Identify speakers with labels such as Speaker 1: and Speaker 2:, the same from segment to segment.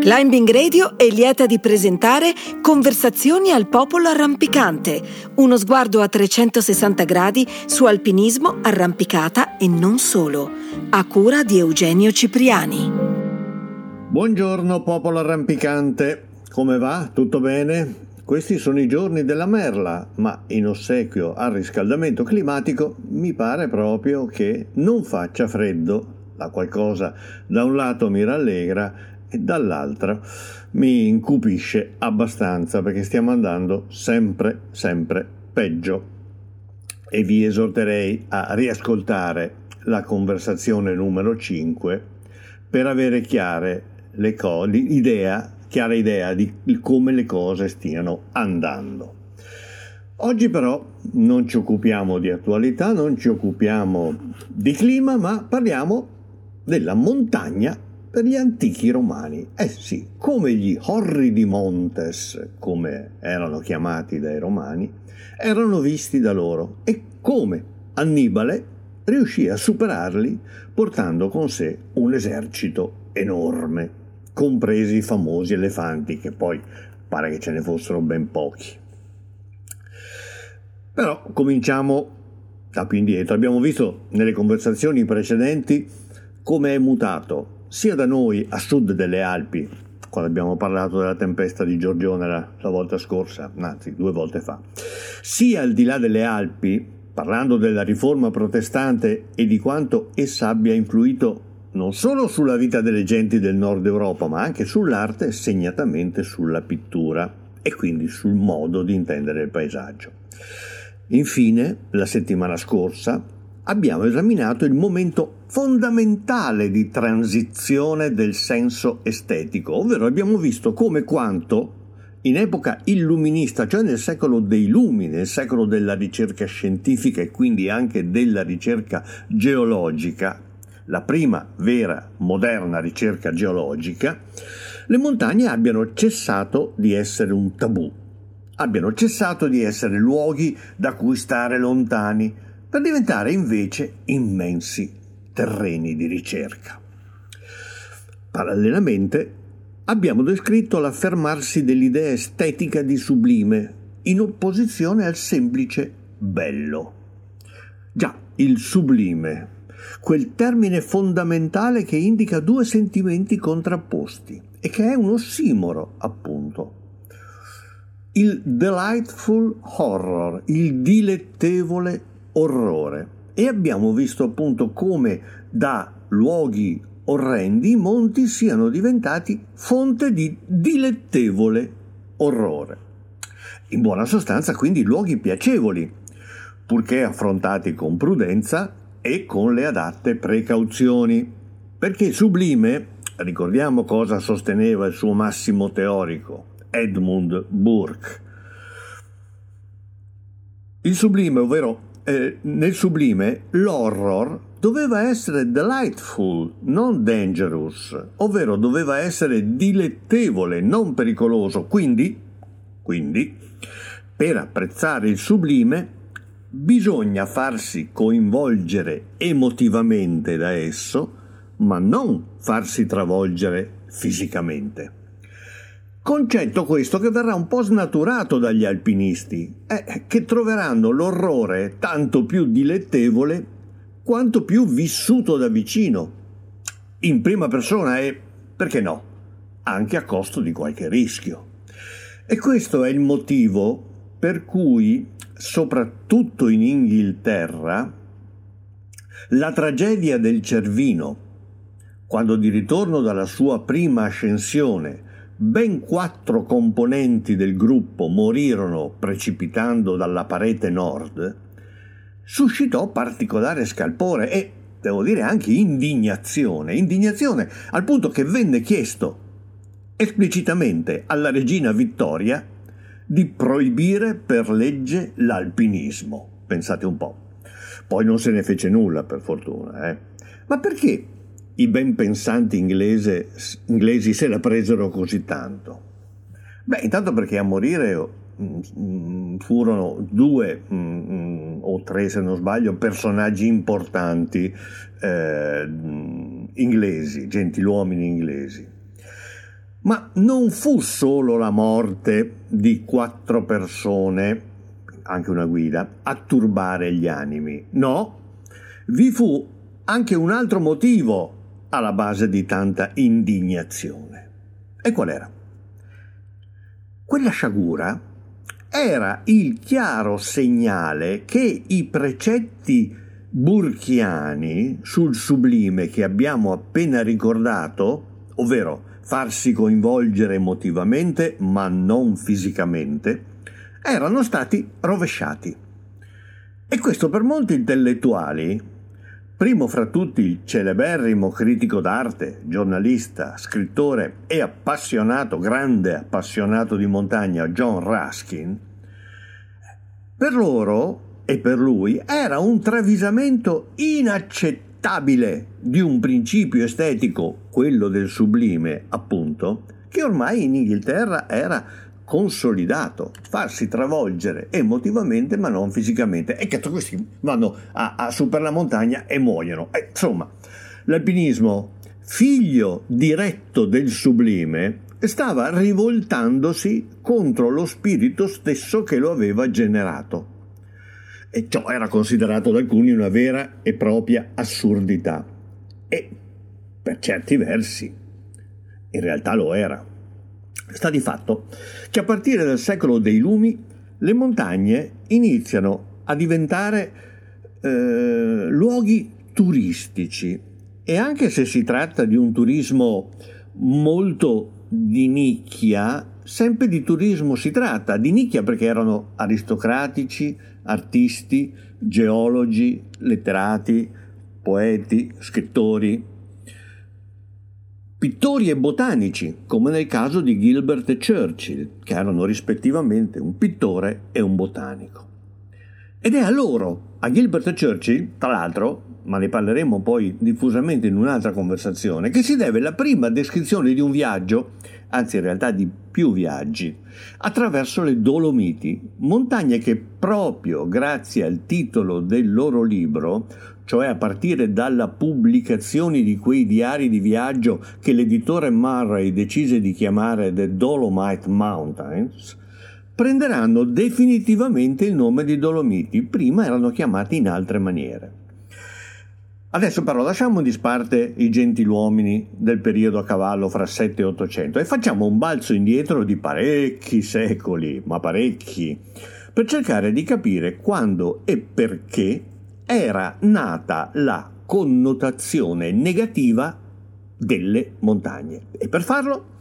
Speaker 1: Climbing Radio è lieta di presentare Conversazioni al popolo arrampicante, uno sguardo a 360 gradi su alpinismo, arrampicata e non solo, a cura di Eugenio Cipriani.
Speaker 2: Buongiorno popolo arrampicante, come va? Tutto bene? Questi sono i giorni della merla, ma in ossequio al riscaldamento climatico mi pare proprio che non faccia freddo. La qualcosa da un lato mi rallegra e dall'altra mi incupisce abbastanza perché stiamo andando sempre, sempre peggio. E vi esorterei a riascoltare la conversazione numero 5 per avere chiare le co- l'idea, chiara idea di come le cose stiano andando. Oggi però non ci occupiamo di attualità, non ci occupiamo di clima, ma parliamo della montagna per gli antichi romani. Eh sì, come gli orridi montes, come erano chiamati dai romani, erano visti da loro e come Annibale riuscì a superarli portando con sé un esercito enorme, compresi i famosi elefanti, che poi pare che ce ne fossero ben pochi. Però cominciamo da più indietro. Abbiamo visto nelle conversazioni precedenti come è mutato sia da noi a sud delle Alpi, quando abbiamo parlato della tempesta di Giorgione la, la volta scorsa, anzi due volte fa, sia al di là delle Alpi, parlando della riforma protestante e di quanto essa abbia influito non solo sulla vita delle genti del nord Europa, ma anche sull'arte segnatamente sulla pittura e quindi sul modo di intendere il paesaggio. Infine, la settimana scorsa, abbiamo esaminato il momento fondamentale di transizione del senso estetico, ovvero abbiamo visto come quanto in epoca illuminista, cioè nel secolo dei lumi, nel secolo della ricerca scientifica e quindi anche della ricerca geologica, la prima vera moderna ricerca geologica, le montagne abbiano cessato di essere un tabù, abbiano cessato di essere luoghi da cui stare lontani, per diventare invece immensi terreni di ricerca. Parallelamente abbiamo descritto l'affermarsi dell'idea estetica di sublime in opposizione al semplice bello. Già, il sublime, quel termine fondamentale che indica due sentimenti contrapposti e che è un ossimoro, appunto. Il delightful horror, il dilettevole orrore. E abbiamo visto appunto come da luoghi orrendi i monti siano diventati fonte di dilettevole orrore. In buona sostanza quindi luoghi piacevoli, purché affrontati con prudenza e con le adatte precauzioni. Perché sublime, ricordiamo cosa sosteneva il suo massimo teorico, Edmund Burke. Il sublime, ovvero eh, nel sublime l'horror doveva essere delightful, non dangerous, ovvero doveva essere dilettevole, non pericoloso. Quindi, quindi, per apprezzare il sublime bisogna farsi coinvolgere emotivamente da esso, ma non farsi travolgere fisicamente. Concetto questo che verrà un po' snaturato dagli alpinisti, eh, che troveranno l'orrore tanto più dilettevole quanto più vissuto da vicino, in prima persona e, perché no, anche a costo di qualche rischio. E questo è il motivo per cui, soprattutto in Inghilterra, la tragedia del Cervino, quando di ritorno dalla sua prima ascensione ben quattro componenti del gruppo morirono precipitando dalla parete nord, suscitò particolare scalpore e, devo dire, anche indignazione. Indignazione al punto che venne chiesto esplicitamente alla regina Vittoria di proibire per legge l'alpinismo. Pensate un po'. Poi non se ne fece nulla, per fortuna. Eh? Ma perché i ben pensanti inglese, inglesi se la presero così tanto? Beh, intanto perché a morire mm, furono due mm, o tre, se non sbaglio, personaggi importanti eh, inglesi, gentiluomini inglesi. Ma non fu solo la morte di quattro persone, anche una guida, a turbare gli animi. No, vi fu anche un altro motivo alla base di tanta indignazione. E qual era? Quella sciagura era il chiaro segnale che i precetti burchiani sul sublime che abbiamo appena ricordato, ovvero farsi coinvolgere emotivamente ma non fisicamente, erano stati rovesciati. E questo per molti intellettuali, primo fra tutti il celeberrimo critico d'arte, giornalista, scrittore e appassionato, grande appassionato di montagna John Ruskin, per loro e per lui era un travisamento inaccettabile di un principio estetico, quello del sublime, appunto, che ormai in Inghilterra era consolidato, farsi travolgere emotivamente ma non fisicamente. E che questi vanno a, a su per la montagna e muoiono. E, insomma, l'alpinismo, figlio diretto del sublime, stava rivoltandosi contro lo spirito stesso che lo aveva generato. E ciò era considerato da alcuni una vera e propria assurdità. E, per certi versi, in realtà lo era. Sta di fatto che a partire dal secolo dei lumi le montagne iniziano a diventare eh, luoghi turistici. E anche se si tratta di un turismo molto di nicchia, sempre di turismo si tratta, di nicchia perché erano aristocratici, artisti, geologi, letterati, poeti, scrittori, pittori e botanici, come nel caso di Gilbert e Churchill, che erano rispettivamente un pittore e un botanico. Ed è a loro, a Gilbert e Churchill, tra l'altro, ma ne parleremo poi diffusamente in un'altra conversazione, che si deve la prima descrizione di un viaggio, anzi in realtà di più viaggi, attraverso le Dolomiti, montagne che proprio grazie al titolo del loro libro cioè a partire dalla pubblicazione di quei diari di viaggio che l'editore Murray decise di chiamare The Dolomite Mountains, prenderanno definitivamente il nome di Dolomiti, prima erano chiamati in altre maniere. Adesso però lasciamo in disparte i gentiluomini del periodo a cavallo fra 7 e 800 e facciamo un balzo indietro di parecchi secoli, ma parecchi, per cercare di capire quando e perché era nata la connotazione negativa delle montagne. E per farlo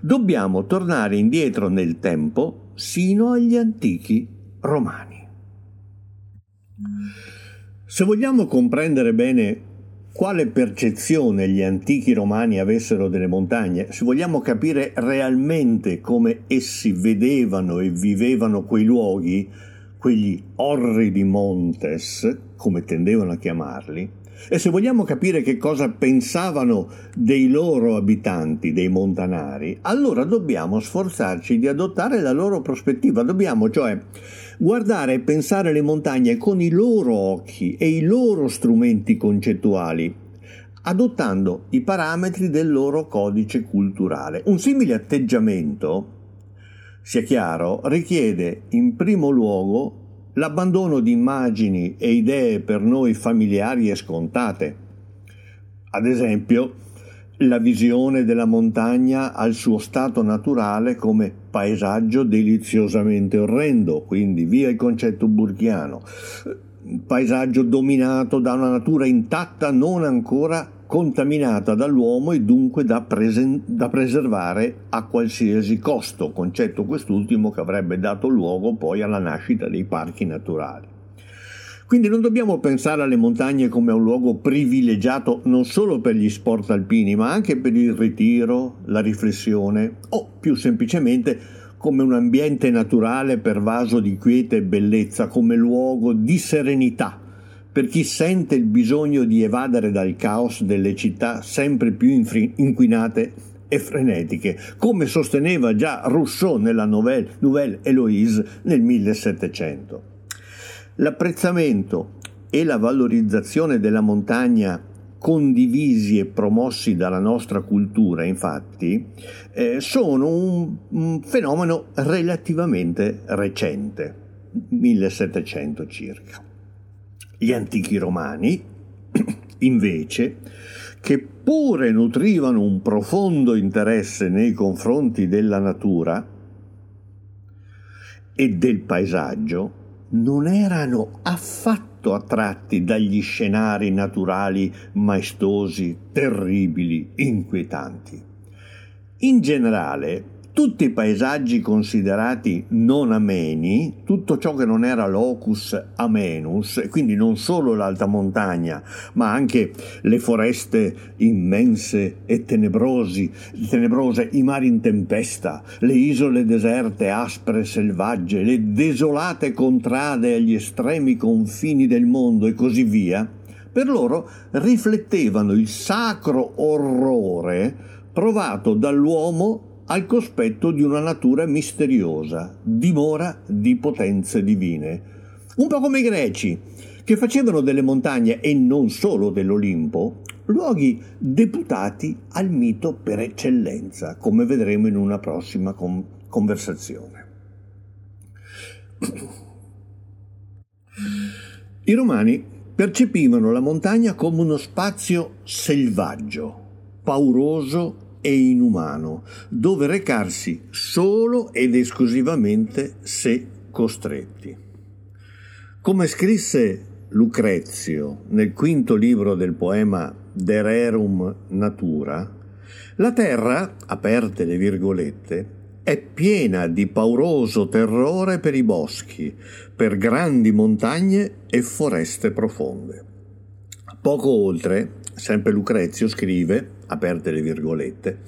Speaker 2: dobbiamo tornare indietro nel tempo sino agli antichi romani. Se vogliamo comprendere bene quale percezione gli antichi romani avessero delle montagne, se vogliamo capire realmente come essi vedevano e vivevano quei luoghi, quegli orridi montes, come tendevano a chiamarli, e se vogliamo capire che cosa pensavano dei loro abitanti, dei montanari, allora dobbiamo sforzarci di adottare la loro prospettiva, dobbiamo cioè guardare e pensare le montagne con i loro occhi e i loro strumenti concettuali, adottando i parametri del loro codice culturale. Un simile atteggiamento sia chiaro, richiede in primo luogo l'abbandono di immagini e idee per noi familiari e scontate. Ad esempio, la visione della montagna al suo stato naturale come paesaggio deliziosamente orrendo, quindi via il concetto burchiano, paesaggio dominato da una natura intatta non ancora contaminata dall'uomo e dunque da, presen- da, preservare a qualsiasi costo, concetto quest'ultimo che avrebbe dato luogo poi alla nascita dei parchi naturali. Quindi non dobbiamo pensare alle montagne come a un luogo privilegiato non solo per gli sport alpini, ma anche per il ritiro, la riflessione o più semplicemente come un ambiente naturale pervaso di quiete e bellezza, come luogo di serenità per chi sente il bisogno di evadere dal caos delle città sempre più inquinate e frenetiche, come sosteneva già Rousseau nella Nouvelle, Nouvelle Héloïse nel 1700. L'apprezzamento e la valorizzazione della montagna condivisi e promossi dalla nostra cultura, infatti, eh, sono un, un fenomeno relativamente recente, 1700 circa. Gli antichi romani, invece, che pure nutrivano un profondo interesse nei confronti della natura e del paesaggio, non erano affatto attratti dagli scenari naturali maestosi, terribili, inquietanti. In generale, tutti i paesaggi considerati non ameni, tutto ciò che non era locus amenus, quindi non solo l'alta montagna, ma anche le foreste immense e tenebrosi, tenebrose, i mari in tempesta, le isole deserte, aspre e selvagge, le desolate contrade agli estremi confini del mondo e così via, per loro riflettevano il sacro orrore provato dall'uomo al cospetto di una natura misteriosa, dimora di potenze divine. Un po' come i greci, che facevano delle montagne e non solo dell'Olimpo luoghi deputati al mito per eccellenza, come vedremo in una prossima con- conversazione. I romani percepivano la montagna come uno spazio selvaggio, pauroso e inumano, dove recarsi solo ed esclusivamente se costretti. Come scrisse Lucrezio nel quinto libro del poema De Rerum Natura, la terra, aperte le virgolette, è piena di pauroso terrore per i boschi, per grandi montagne e foreste profonde. Poco oltre, sempre Lucrezio scrive, aperte le virgolette,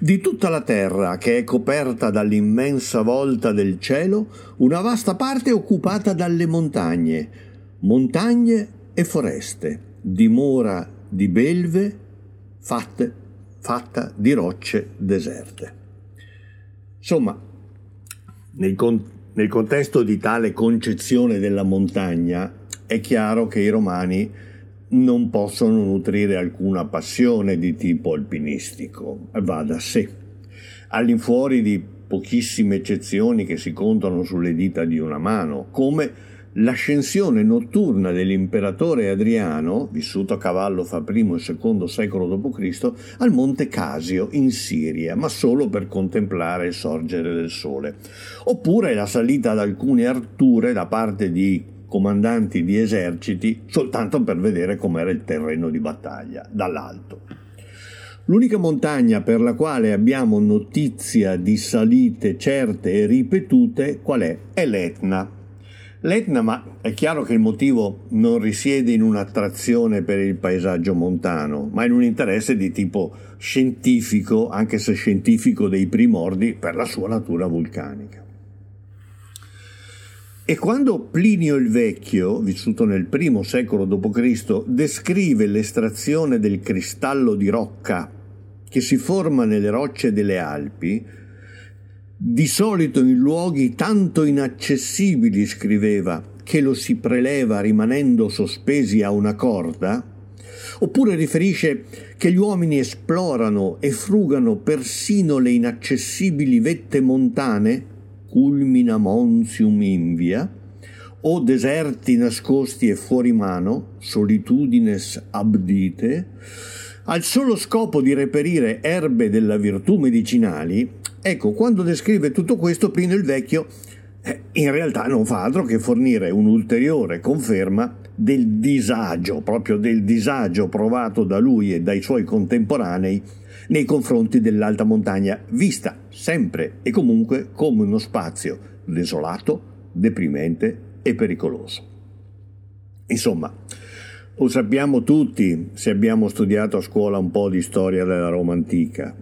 Speaker 2: di tutta la terra che è coperta dall'immensa volta del cielo, una vasta parte è occupata dalle montagne, montagne e foreste, dimora di belve fatte, fatta di rocce deserte. Insomma, nel, con- nel contesto di tale concezione della montagna è chiaro che i romani non possono nutrire alcuna passione di tipo alpinistico, va da sé. All'infuori di pochissime eccezioni che si contano sulle dita di una mano, come l'ascensione notturna dell'imperatore Adriano, vissuto a cavallo fra I e II secolo d.C., al monte Casio in Siria, ma solo per contemplare il sorgere del sole, oppure la salita ad alcune arture da parte di comandanti di eserciti soltanto per vedere com'era il terreno di battaglia dall'alto. L'unica montagna per la quale abbiamo notizia di salite certe e ripetute qual è? È l'Etna. L'Etna, ma è chiaro che il motivo non risiede in un'attrazione per il paesaggio montano, ma in un interesse di tipo scientifico, anche se scientifico dei primordi, per la sua natura vulcanica. E quando Plinio il Vecchio, vissuto nel primo secolo d.C., descrive l'estrazione del cristallo di rocca che si forma nelle rocce delle Alpi, di solito in luoghi tanto inaccessibili, scriveva, che lo si preleva rimanendo sospesi a una corda, oppure riferisce che gli uomini esplorano e frugano persino le inaccessibili vette montane culmina monsium invia, o deserti nascosti e fuori mano, solitudines abdite, al solo scopo di reperire erbe della virtù medicinali, ecco, quando descrive tutto questo Plinio il Vecchio, eh, in realtà non fa altro che fornire un'ulteriore conferma del disagio, proprio del disagio provato da lui e dai suoi contemporanei nei confronti dell'alta montagna, vista sempre e comunque come uno spazio desolato, deprimente e pericoloso. Insomma, lo sappiamo tutti se abbiamo studiato a scuola un po' di storia della Roma antica.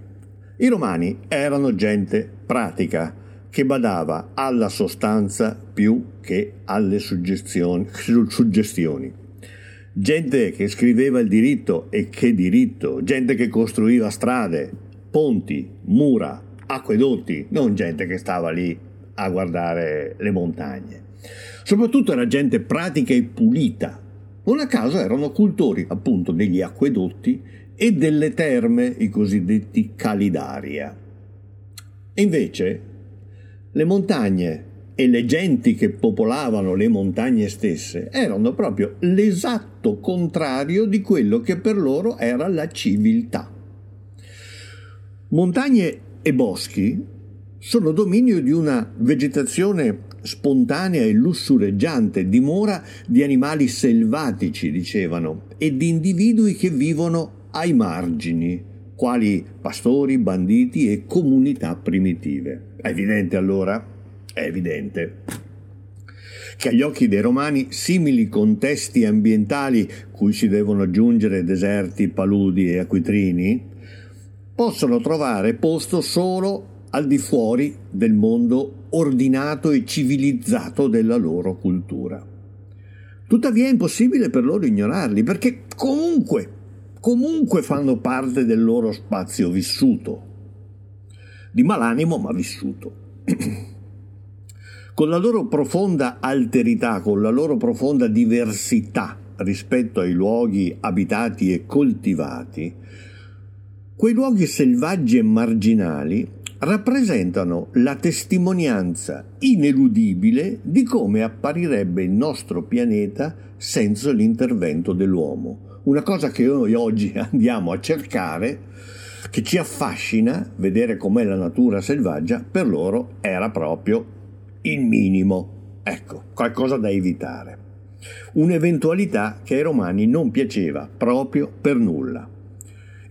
Speaker 2: I romani erano gente pratica, che badava alla sostanza più che alle suggestioni gente che scriveva il diritto e che diritto, gente che costruiva strade, ponti, mura, acquedotti, non gente che stava lì a guardare le montagne. Soprattutto era gente pratica e pulita. Non a caso erano cultori appunto degli acquedotti e delle terme, i cosiddetti calidaria. E invece le montagne e le genti che popolavano le montagne stesse erano proprio l'esatto contrario di quello che per loro era la civiltà. Montagne e boschi sono dominio di una vegetazione spontanea e lussureggiante, dimora di animali selvatici, dicevano, e di individui che vivono ai margini, quali pastori, banditi e comunità primitive. È evidente allora? È evidente che agli occhi dei romani simili contesti ambientali cui si devono aggiungere deserti, paludi e acquitrini possono trovare posto solo al di fuori del mondo ordinato e civilizzato della loro cultura. Tuttavia è impossibile per loro ignorarli, perché comunque, comunque fanno parte del loro spazio vissuto, di malanimo ma vissuto. con la loro profonda alterità, con la loro profonda diversità rispetto ai luoghi abitati e coltivati, Quei luoghi selvaggi e marginali rappresentano la testimonianza ineludibile di come apparirebbe il nostro pianeta senza l'intervento dell'uomo. Una cosa che noi oggi andiamo a cercare, che ci affascina, vedere com'è la natura selvaggia, per loro era proprio il minimo. Ecco, qualcosa da evitare. Un'eventualità che ai romani non piaceva proprio per nulla.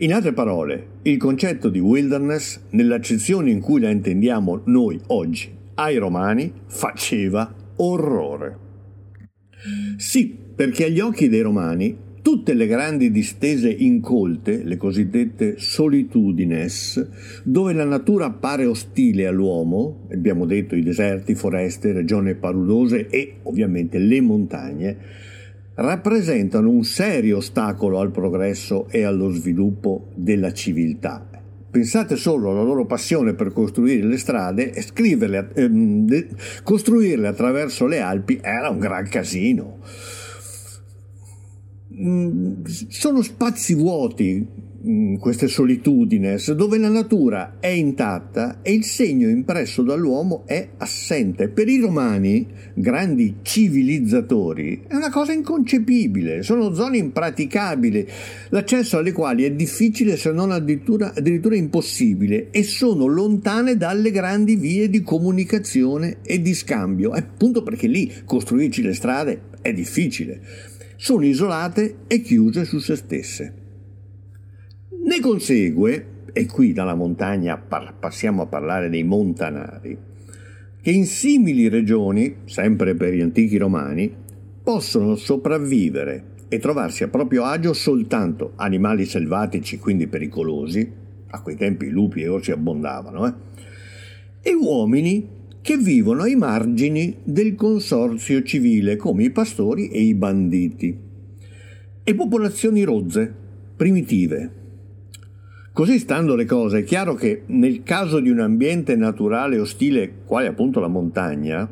Speaker 2: In altre parole, il concetto di wilderness, nell'accezione in cui la intendiamo noi oggi, ai romani, faceva orrore. Sì, perché agli occhi dei romani tutte le grandi distese incolte, le cosiddette solitudines, dove la natura appare ostile all'uomo, abbiamo detto i deserti, foreste, regioni paludose e ovviamente le montagne, rappresentano un serio ostacolo al progresso e allo sviluppo della civiltà. Pensate solo alla loro passione per costruire le strade e scriverle, ehm, costruirle attraverso le Alpi era un gran casino. Mm, sono spazi vuoti queste solitudines, dove la natura è intatta e il segno impresso dall'uomo è assente. Per i romani, grandi civilizzatori, è una cosa inconcepibile, sono zone impraticabili, l'accesso alle quali è difficile se non addirittura, addirittura impossibile e sono lontane dalle grandi vie di comunicazione e di scambio, appunto perché lì costruirci le strade è difficile. Sono isolate e chiuse su se stesse. Ne consegue, e qui dalla montagna passiamo a parlare dei montanari, che in simili regioni, sempre per gli antichi romani, possono sopravvivere e trovarsi a proprio agio soltanto animali selvatici, quindi pericolosi, a quei tempi lupi e orsi abbondavano, eh? e uomini che vivono ai margini del consorzio civile, come i pastori e i banditi, e popolazioni rozze, primitive, Così stando le cose, è chiaro che nel caso di un ambiente naturale ostile, quale appunto la montagna,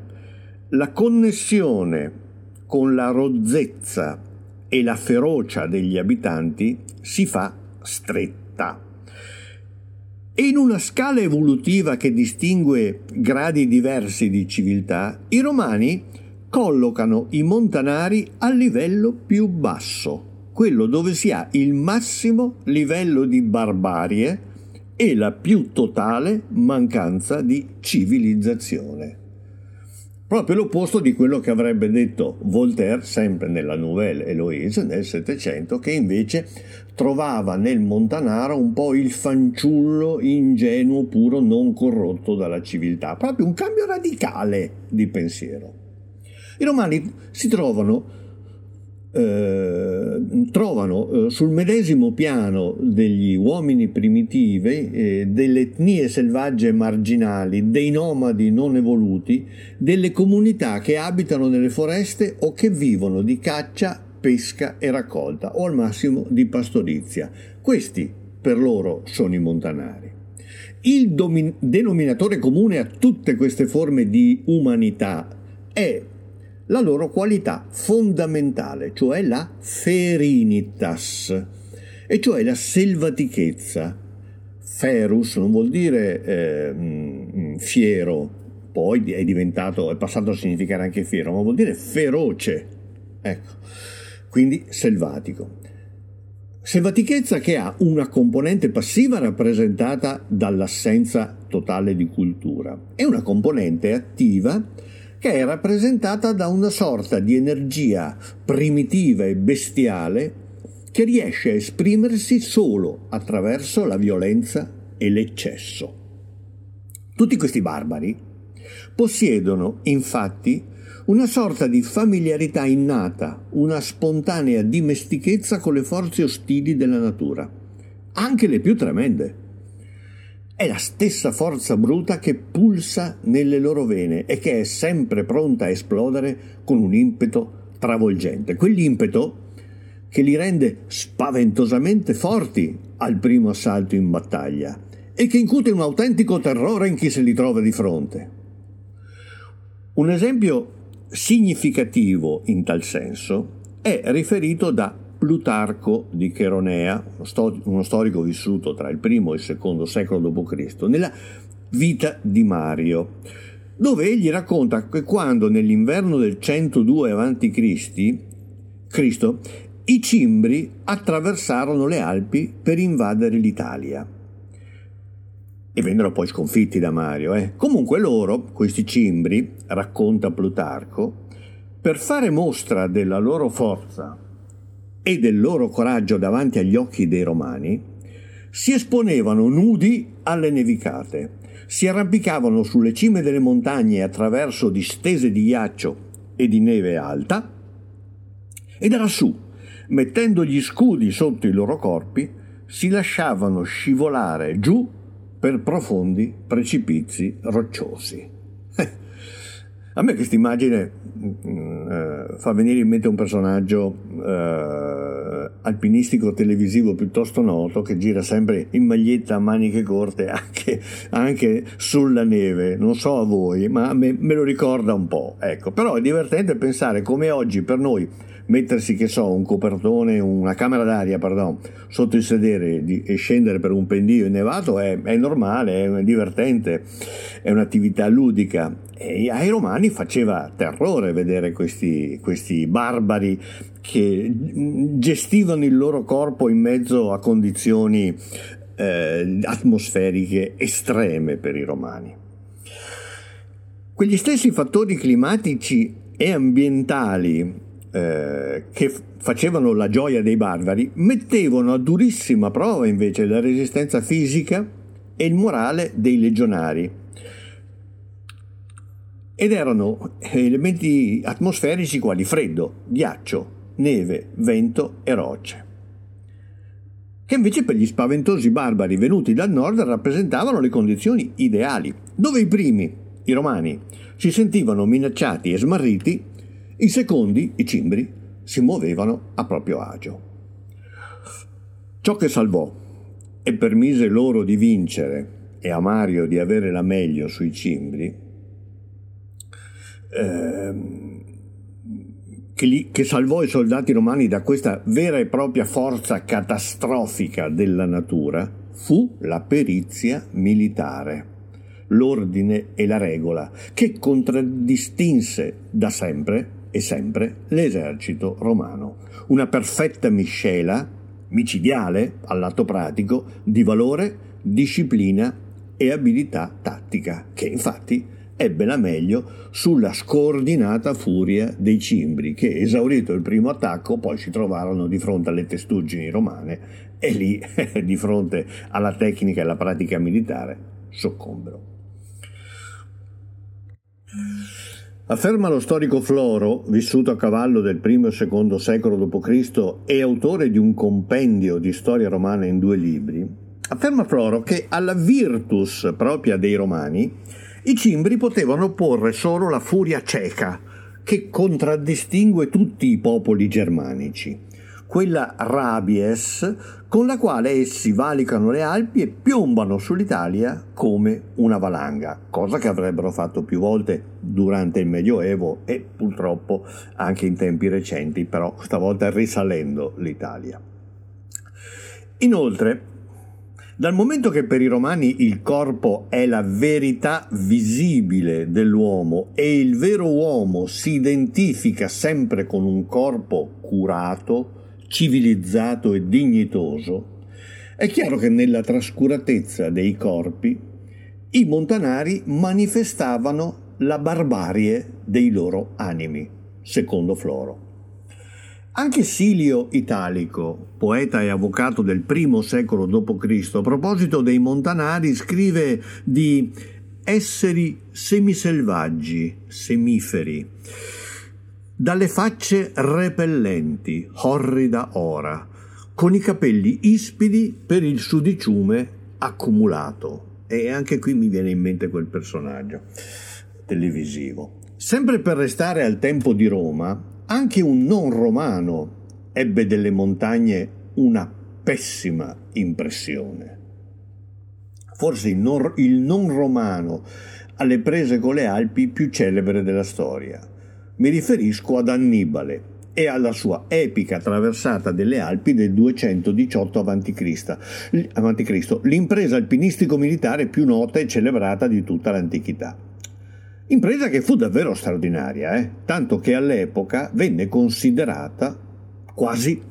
Speaker 2: la connessione con la rozzezza e la ferocia degli abitanti si fa stretta. E in una scala evolutiva che distingue gradi diversi di civiltà, i romani collocano i montanari al livello più basso quello dove si ha il massimo livello di barbarie e la più totale mancanza di civilizzazione. Proprio l'opposto di quello che avrebbe detto Voltaire, sempre nella Nouvelle Héloïse nel Settecento, che invece trovava nel Montanaro un po' il fanciullo ingenuo, puro, non corrotto dalla civiltà. Proprio un cambio radicale di pensiero. I romani si trovano eh, trovano eh, sul medesimo piano degli uomini primitivi, eh, delle etnie selvagge marginali, dei nomadi non evoluti, delle comunità che abitano nelle foreste o che vivono di caccia, pesca e raccolta o al massimo di pastorizia. Questi per loro sono i montanari. Il domin- denominatore comune a tutte queste forme di umanità è la loro qualità fondamentale, cioè la ferinitas, e cioè la selvatichezza. Ferus non vuol dire eh, fiero, poi è diventato, è passato a significare anche fiero, ma vuol dire feroce. Ecco, quindi selvatico. Selvatichezza che ha una componente passiva rappresentata dall'assenza totale di cultura e una componente attiva che è rappresentata da una sorta di energia primitiva e bestiale che riesce a esprimersi solo attraverso la violenza e l'eccesso. Tutti questi barbari possiedono infatti una sorta di familiarità innata, una spontanea dimestichezza con le forze ostili della natura, anche le più tremende. È la stessa forza bruta che pulsa nelle loro vene e che è sempre pronta a esplodere con un impeto travolgente. Quell'impeto che li rende spaventosamente forti al primo assalto in battaglia e che incute un autentico terrore in chi se li trova di fronte. Un esempio significativo in tal senso è riferito da Plutarco di Cheronea, uno storico vissuto tra il primo e il secondo secolo d.C., nella vita di Mario, dove egli racconta che quando nell'inverno del 102 a.C. Cristo, i cimbri attraversarono le Alpi per invadere l'Italia e vennero poi sconfitti da Mario. Eh. Comunque loro, questi cimbri, racconta Plutarco, per fare mostra della loro forza e del loro coraggio davanti agli occhi dei romani, si esponevano nudi alle nevicate, si arrampicavano sulle cime delle montagne attraverso distese di ghiaccio e di neve alta, e da lassù, mettendo gli scudi sotto i loro corpi, si lasciavano scivolare giù per profondi precipizi rocciosi. A me questa immagine mm, eh, fa venire in mente un personaggio eh, alpinistico televisivo piuttosto noto che gira sempre in maglietta a maniche corte anche, anche sulla neve. Non so a voi, ma me, me lo ricorda un po'. Ecco. Però è divertente pensare come oggi per noi mettersi, che so, un copertone, una camera d'aria, pardon, sotto il sedere e scendere per un pendio innevato è, è normale, è divertente, è un'attività ludica. E ai romani faceva terrore vedere questi, questi barbari che gestivano il loro corpo in mezzo a condizioni eh, atmosferiche estreme per i romani. Quegli stessi fattori climatici e ambientali eh, che facevano la gioia dei barbari mettevano a durissima prova invece la resistenza fisica e il morale dei legionari. Ed erano elementi atmosferici quali freddo, ghiaccio, neve, vento e rocce che invece per gli spaventosi barbari venuti dal nord rappresentavano le condizioni ideali, dove i primi, i romani, si sentivano minacciati e smarriti i secondi, i cimbri, si muovevano a proprio agio. Ciò che salvò e permise loro di vincere e a Mario di avere la meglio sui cimbri, ehm, che, li, che salvò i soldati romani da questa vera e propria forza catastrofica della natura, fu la perizia militare, l'ordine e la regola, che contraddistinse da sempre e sempre l'esercito romano. Una perfetta miscela, micidiale all'atto pratico, di valore, disciplina e abilità tattica, che infatti ebbe la meglio sulla scordinata furia dei cimbri che, esaurito il primo attacco, poi si trovarono di fronte alle testuggini romane e lì, di fronte alla tecnica e alla pratica militare, soccombero. Afferma lo storico Floro, vissuto a cavallo del I e II secolo d.C. e autore di un compendio di storia romana in due libri, afferma Floro che alla virtus propria dei romani i cimbri potevano opporre solo la furia cieca, che contraddistingue tutti i popoli germanici. Quella rabies con la quale essi valicano le Alpi e piombano sull'Italia come una valanga, cosa che avrebbero fatto più volte durante il Medioevo e purtroppo anche in tempi recenti, però stavolta risalendo l'Italia. Inoltre, dal momento che per i romani il corpo è la verità visibile dell'uomo e il vero uomo si identifica sempre con un corpo curato, civilizzato e dignitoso, è chiaro che nella trascuratezza dei corpi i montanari manifestavano la barbarie dei loro animi, secondo Floro. Anche Silio Italico, poeta e avvocato del primo secolo d.C., a proposito dei montanari, scrive di esseri semiselvaggi, semiferi, dalle facce repellenti, orrida ora, con i capelli ispidi per il sudiciume accumulato. E anche qui mi viene in mente quel personaggio televisivo. Sempre per restare al tempo di Roma, anche un non romano ebbe delle montagne una pessima impressione. Forse il non, romano alle prese con le Alpi più celebre della storia. Mi riferisco ad Annibale e alla sua epica traversata delle Alpi del 218 a.C., l'impresa alpinistico-militare più nota e celebrata di tutta l'antichità. Impresa che fu davvero straordinaria, eh? tanto che all'epoca venne considerata quasi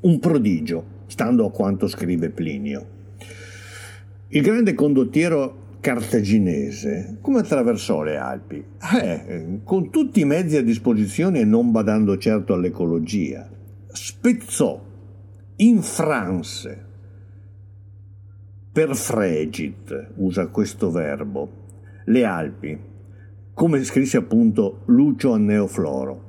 Speaker 2: un prodigio, stando a quanto scrive Plinio. Il grande condottiero cartaginese come attraversò le Alpi? Eh, con tutti i mezzi a disposizione e non badando certo all'ecologia. Spezzò in France per fregit, usa questo verbo, le Alpi come scrisse appunto Lucio Anneofloro.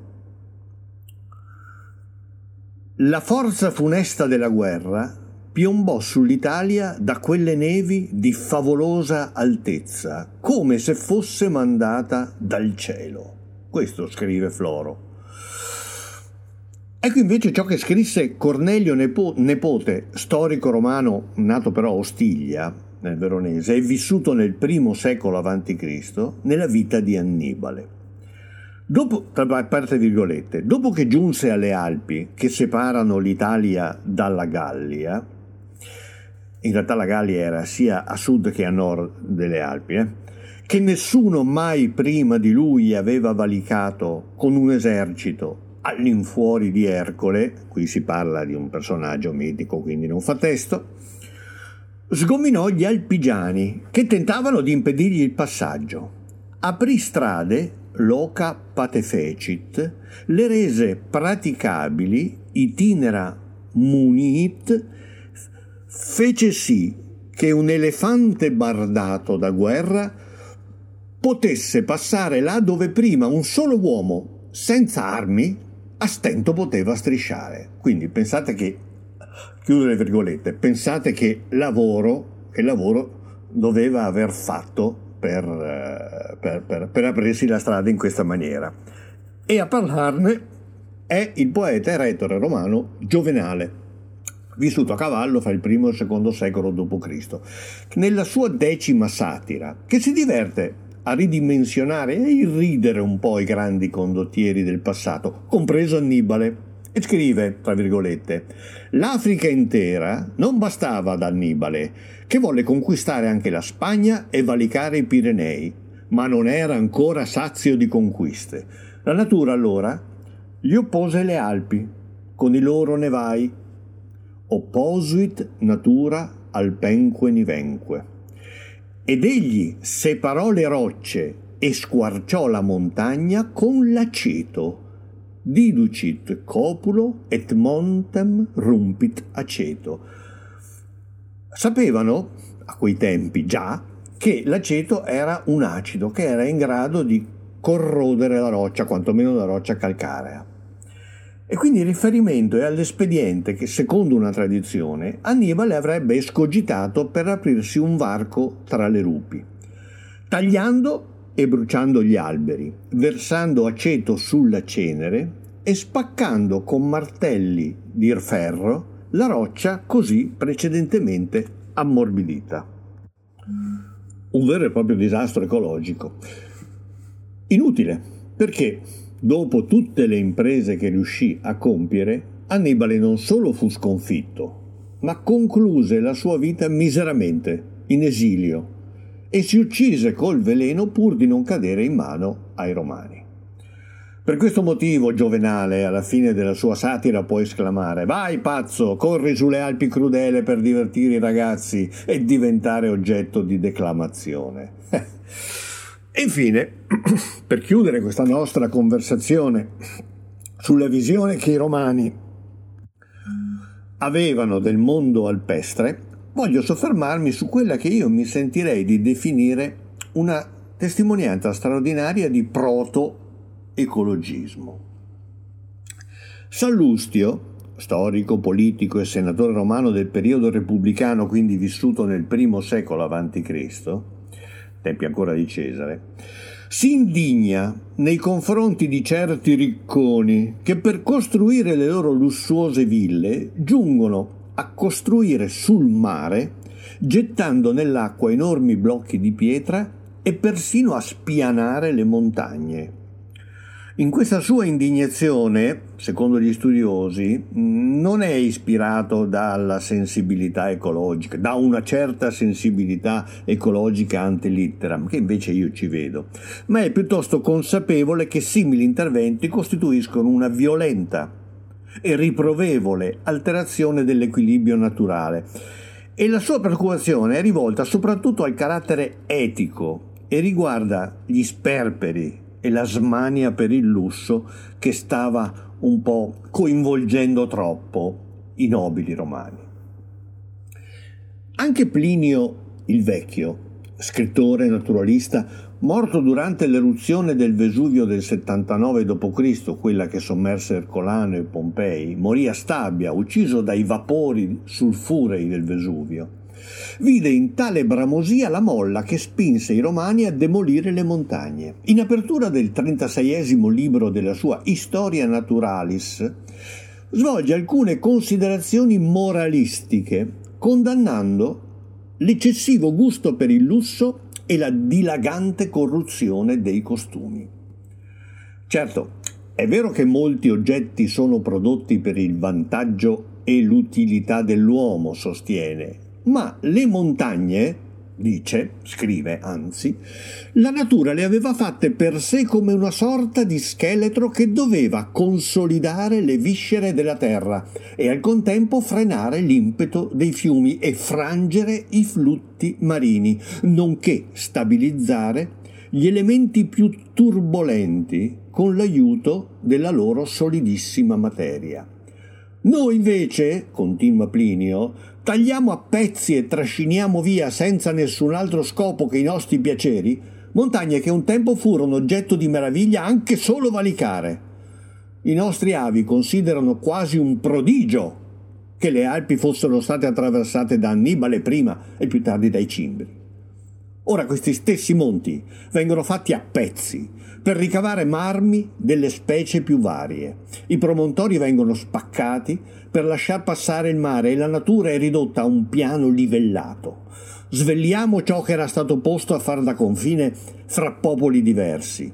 Speaker 2: La forza funesta della guerra piombò sull'Italia da quelle nevi di favolosa altezza, come se fosse mandata dal cielo. Questo scrive Floro. Ecco invece ciò che scrisse Cornelio Nepote, storico romano nato però a Ostiglia, nel Veronese, è vissuto nel primo secolo a.C. nella vita di Annibale. Dopo, dopo che giunse alle Alpi che separano l'Italia dalla Gallia, in realtà la Gallia era sia a sud che a nord delle Alpi, eh, che nessuno mai prima di lui aveva valicato con un esercito all'infuori di Ercole, qui si parla di un personaggio mitico, quindi non fa testo, sgominò gli alpigiani che tentavano di impedirgli il passaggio. Aprì strade, loca patefecit, le rese praticabili, itinera munit, fece sì che un elefante bardato da guerra potesse passare là dove prima un solo uomo senza armi a stento poteva strisciare. Quindi pensate che chiudo le virgolette, pensate che lavoro, che lavoro doveva aver fatto per, eh, per, per, per aprirsi la strada in questa maniera. E a parlarne è il poeta e retore romano Giovenale, vissuto a cavallo fra il primo e il secondo secolo d.C., nella sua decima satira, che si diverte a ridimensionare e irridere un po' i grandi condottieri del passato, compreso Annibale e scrive, tra virgolette, l'Africa intera non bastava ad Annibale, che volle conquistare anche la Spagna e valicare i Pirenei, ma non era ancora sazio di conquiste. La natura allora gli oppose le Alpi con i loro nevai. Opposuit natura alpenque nivenque. Ed egli separò le rocce e squarciò la montagna con l'aceto diducit copulo et montem rumpit aceto. Sapevano a quei tempi già che l'aceto era un acido che era in grado di corrodere la roccia, quantomeno la roccia calcarea. E quindi il riferimento è all'espediente che, secondo una tradizione, Annibale avrebbe escogitato per aprirsi un varco tra le rupi, tagliando e bruciando gli alberi, versando aceto sulla cenere e spaccando con martelli dir ferro, la roccia così precedentemente ammorbidita. Un vero e proprio disastro ecologico. Inutile, perché dopo tutte le imprese che riuscì a compiere, Annibale non solo fu sconfitto, ma concluse la sua vita miseramente, in esilio, e si uccise col veleno pur di non cadere in mano ai romani. Per questo motivo Giovenale, alla fine della sua satira, può esclamare Vai pazzo, corri sulle Alpi crudele per divertire i ragazzi e diventare oggetto di declamazione. e infine, per chiudere questa nostra conversazione sulla visione che i romani avevano del mondo alpestre, voglio soffermarmi su quella che io mi sentirei di definire una testimonianza straordinaria di proto ecologismo. Sallustio, storico, politico e senatore romano del periodo repubblicano, quindi vissuto nel primo secolo a.C., tempi ancora di Cesare, si indigna nei confronti di certi ricconi che per costruire le loro lussuose ville giungono a costruire sul mare, gettando nell'acqua enormi blocchi di pietra e persino a spianare le montagne. In questa sua indignazione, secondo gli studiosi, non è ispirato dalla sensibilità ecologica, da una certa sensibilità ecologica ante litteram, che invece io ci vedo, ma è piuttosto consapevole che simili interventi costituiscono una violenta e riprovevole alterazione dell'equilibrio naturale. E la sua preoccupazione è rivolta soprattutto al carattere etico e riguarda gli sperperi e la smania per il lusso che stava un po' coinvolgendo troppo i nobili romani. Anche Plinio il Vecchio, scrittore naturalista, morto durante l'eruzione del Vesuvio del 79 d.C., quella che sommerse Ercolano e Pompei, morì a Stabia, ucciso dai vapori sulfurei del Vesuvio vide in tale bramosia la molla che spinse i romani a demolire le montagne. In apertura del 36 libro della sua Historia Naturalis, svolge alcune considerazioni moralistiche, condannando l'eccessivo gusto per il lusso e la dilagante corruzione dei costumi. Certo, è vero che molti oggetti sono prodotti per il vantaggio e l'utilità dell'uomo, sostiene, ma le montagne, dice, scrive anzi, la natura le aveva fatte per sé come una sorta di scheletro che doveva consolidare le viscere della terra e al contempo frenare l'impeto dei fiumi e frangere i flutti marini, nonché stabilizzare gli elementi più turbolenti con l'aiuto della loro solidissima materia. Noi invece, continua Plinio, tagliamo a pezzi e trasciniamo via senza nessun altro scopo che i nostri piaceri montagne che un tempo furono oggetto di meraviglia anche solo valicare. I nostri avi considerano quasi un prodigio che le Alpi fossero state attraversate da Annibale prima e più tardi dai Cimbri. Ora questi stessi monti vengono fatti a pezzi per ricavare marmi delle specie più varie. I promontori vengono spaccati per lasciar passare il mare e la natura è ridotta a un piano livellato. Svegliamo ciò che era stato posto a far da confine fra popoli diversi.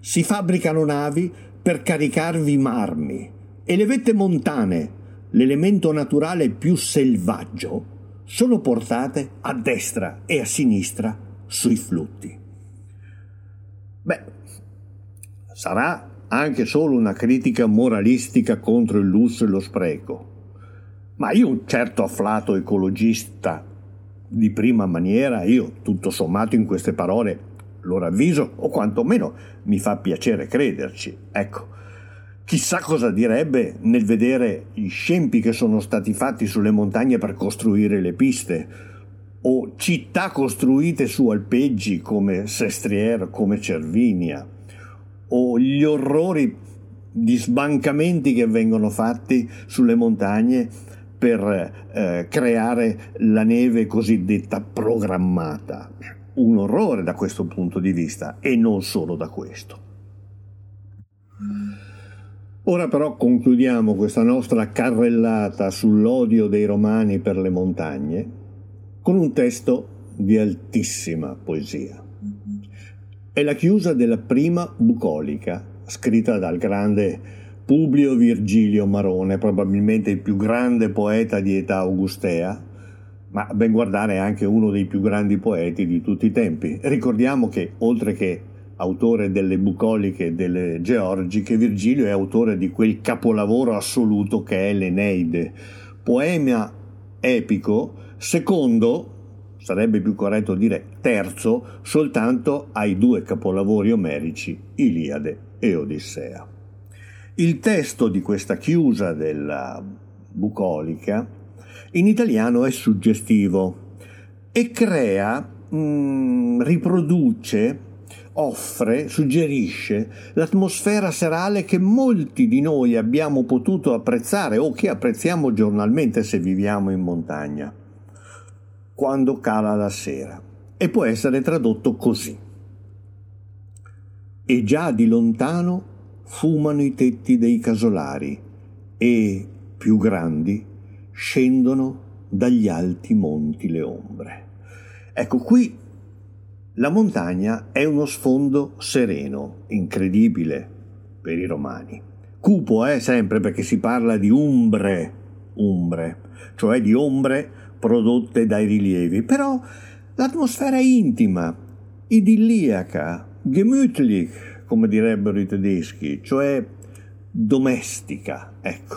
Speaker 2: Si fabbricano navi per caricarvi marmi e le vette montane, l'elemento naturale più selvaggio, sono portate a destra e a sinistra sui flutti. Beh, sarà anche solo una critica moralistica contro il lusso e lo spreco, ma io un certo afflato ecologista di prima maniera, io tutto sommato in queste parole lo ravviso o quantomeno mi fa piacere crederci. Ecco, chissà cosa direbbe nel vedere gli scempi che sono stati fatti sulle montagne per costruire le piste, o città costruite su alpeggi come Sestriere, come Cervinia, o gli orrori di sbancamenti che vengono fatti sulle montagne per eh, creare la neve cosiddetta programmata. Un orrore da questo punto di vista e non solo da questo. Ora però concludiamo questa nostra carrellata sull'odio dei romani per le montagne con un testo di altissima poesia. È la chiusa della prima bucolica, scritta dal grande Publio Virgilio Marone, probabilmente il più grande poeta di età augustea, ma ben guardare anche uno dei più grandi poeti di tutti i tempi. Ricordiamo che, oltre che autore delle bucoliche e delle georgiche, Virgilio è autore di quel capolavoro assoluto che è l'Eneide, poema epico, secondo, sarebbe più corretto dire terzo, soltanto ai due capolavori omerici, Iliade e Odissea. Il testo di questa chiusa della bucolica in italiano è suggestivo e crea, mh, mm, riproduce offre, suggerisce l'atmosfera serale che molti di noi abbiamo potuto apprezzare o che apprezziamo giornalmente se viviamo in montagna, quando cala la sera. E può essere tradotto così. E già di lontano fumano i tetti dei casolari e, più grandi, scendono dagli alti monti le ombre. Ecco, qui la montagna è uno sfondo sereno, incredibile per i romani. Cupo è eh, sempre perché si parla di umbre, umbre, cioè di ombre prodotte dai rilievi, però l'atmosfera intima, idilliaca, gemütlich, come direbbero i tedeschi, cioè domestica, ecco.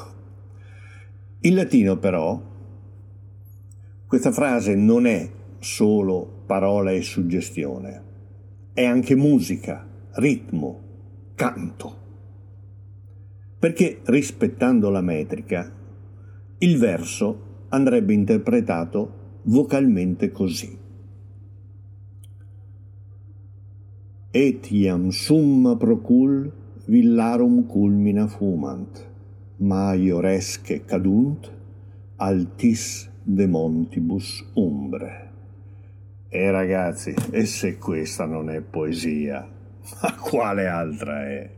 Speaker 2: In latino però questa frase non è solo parola e suggestione, è anche musica, ritmo, canto. Perché rispettando la metrica, il verso andrebbe interpretato vocalmente così. Etiam summa procul villarum culmina fumant, maioresque cadunt altis de montibus umbre. E ragazzi, e se questa non è poesia, ma quale altra è?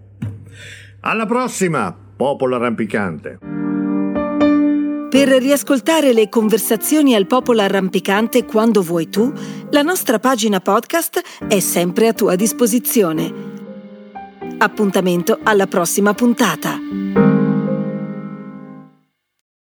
Speaker 2: Alla prossima, popolo arrampicante!
Speaker 1: Per riascoltare le conversazioni al popolo arrampicante quando vuoi tu, la nostra pagina podcast è sempre a tua disposizione. Appuntamento alla prossima puntata.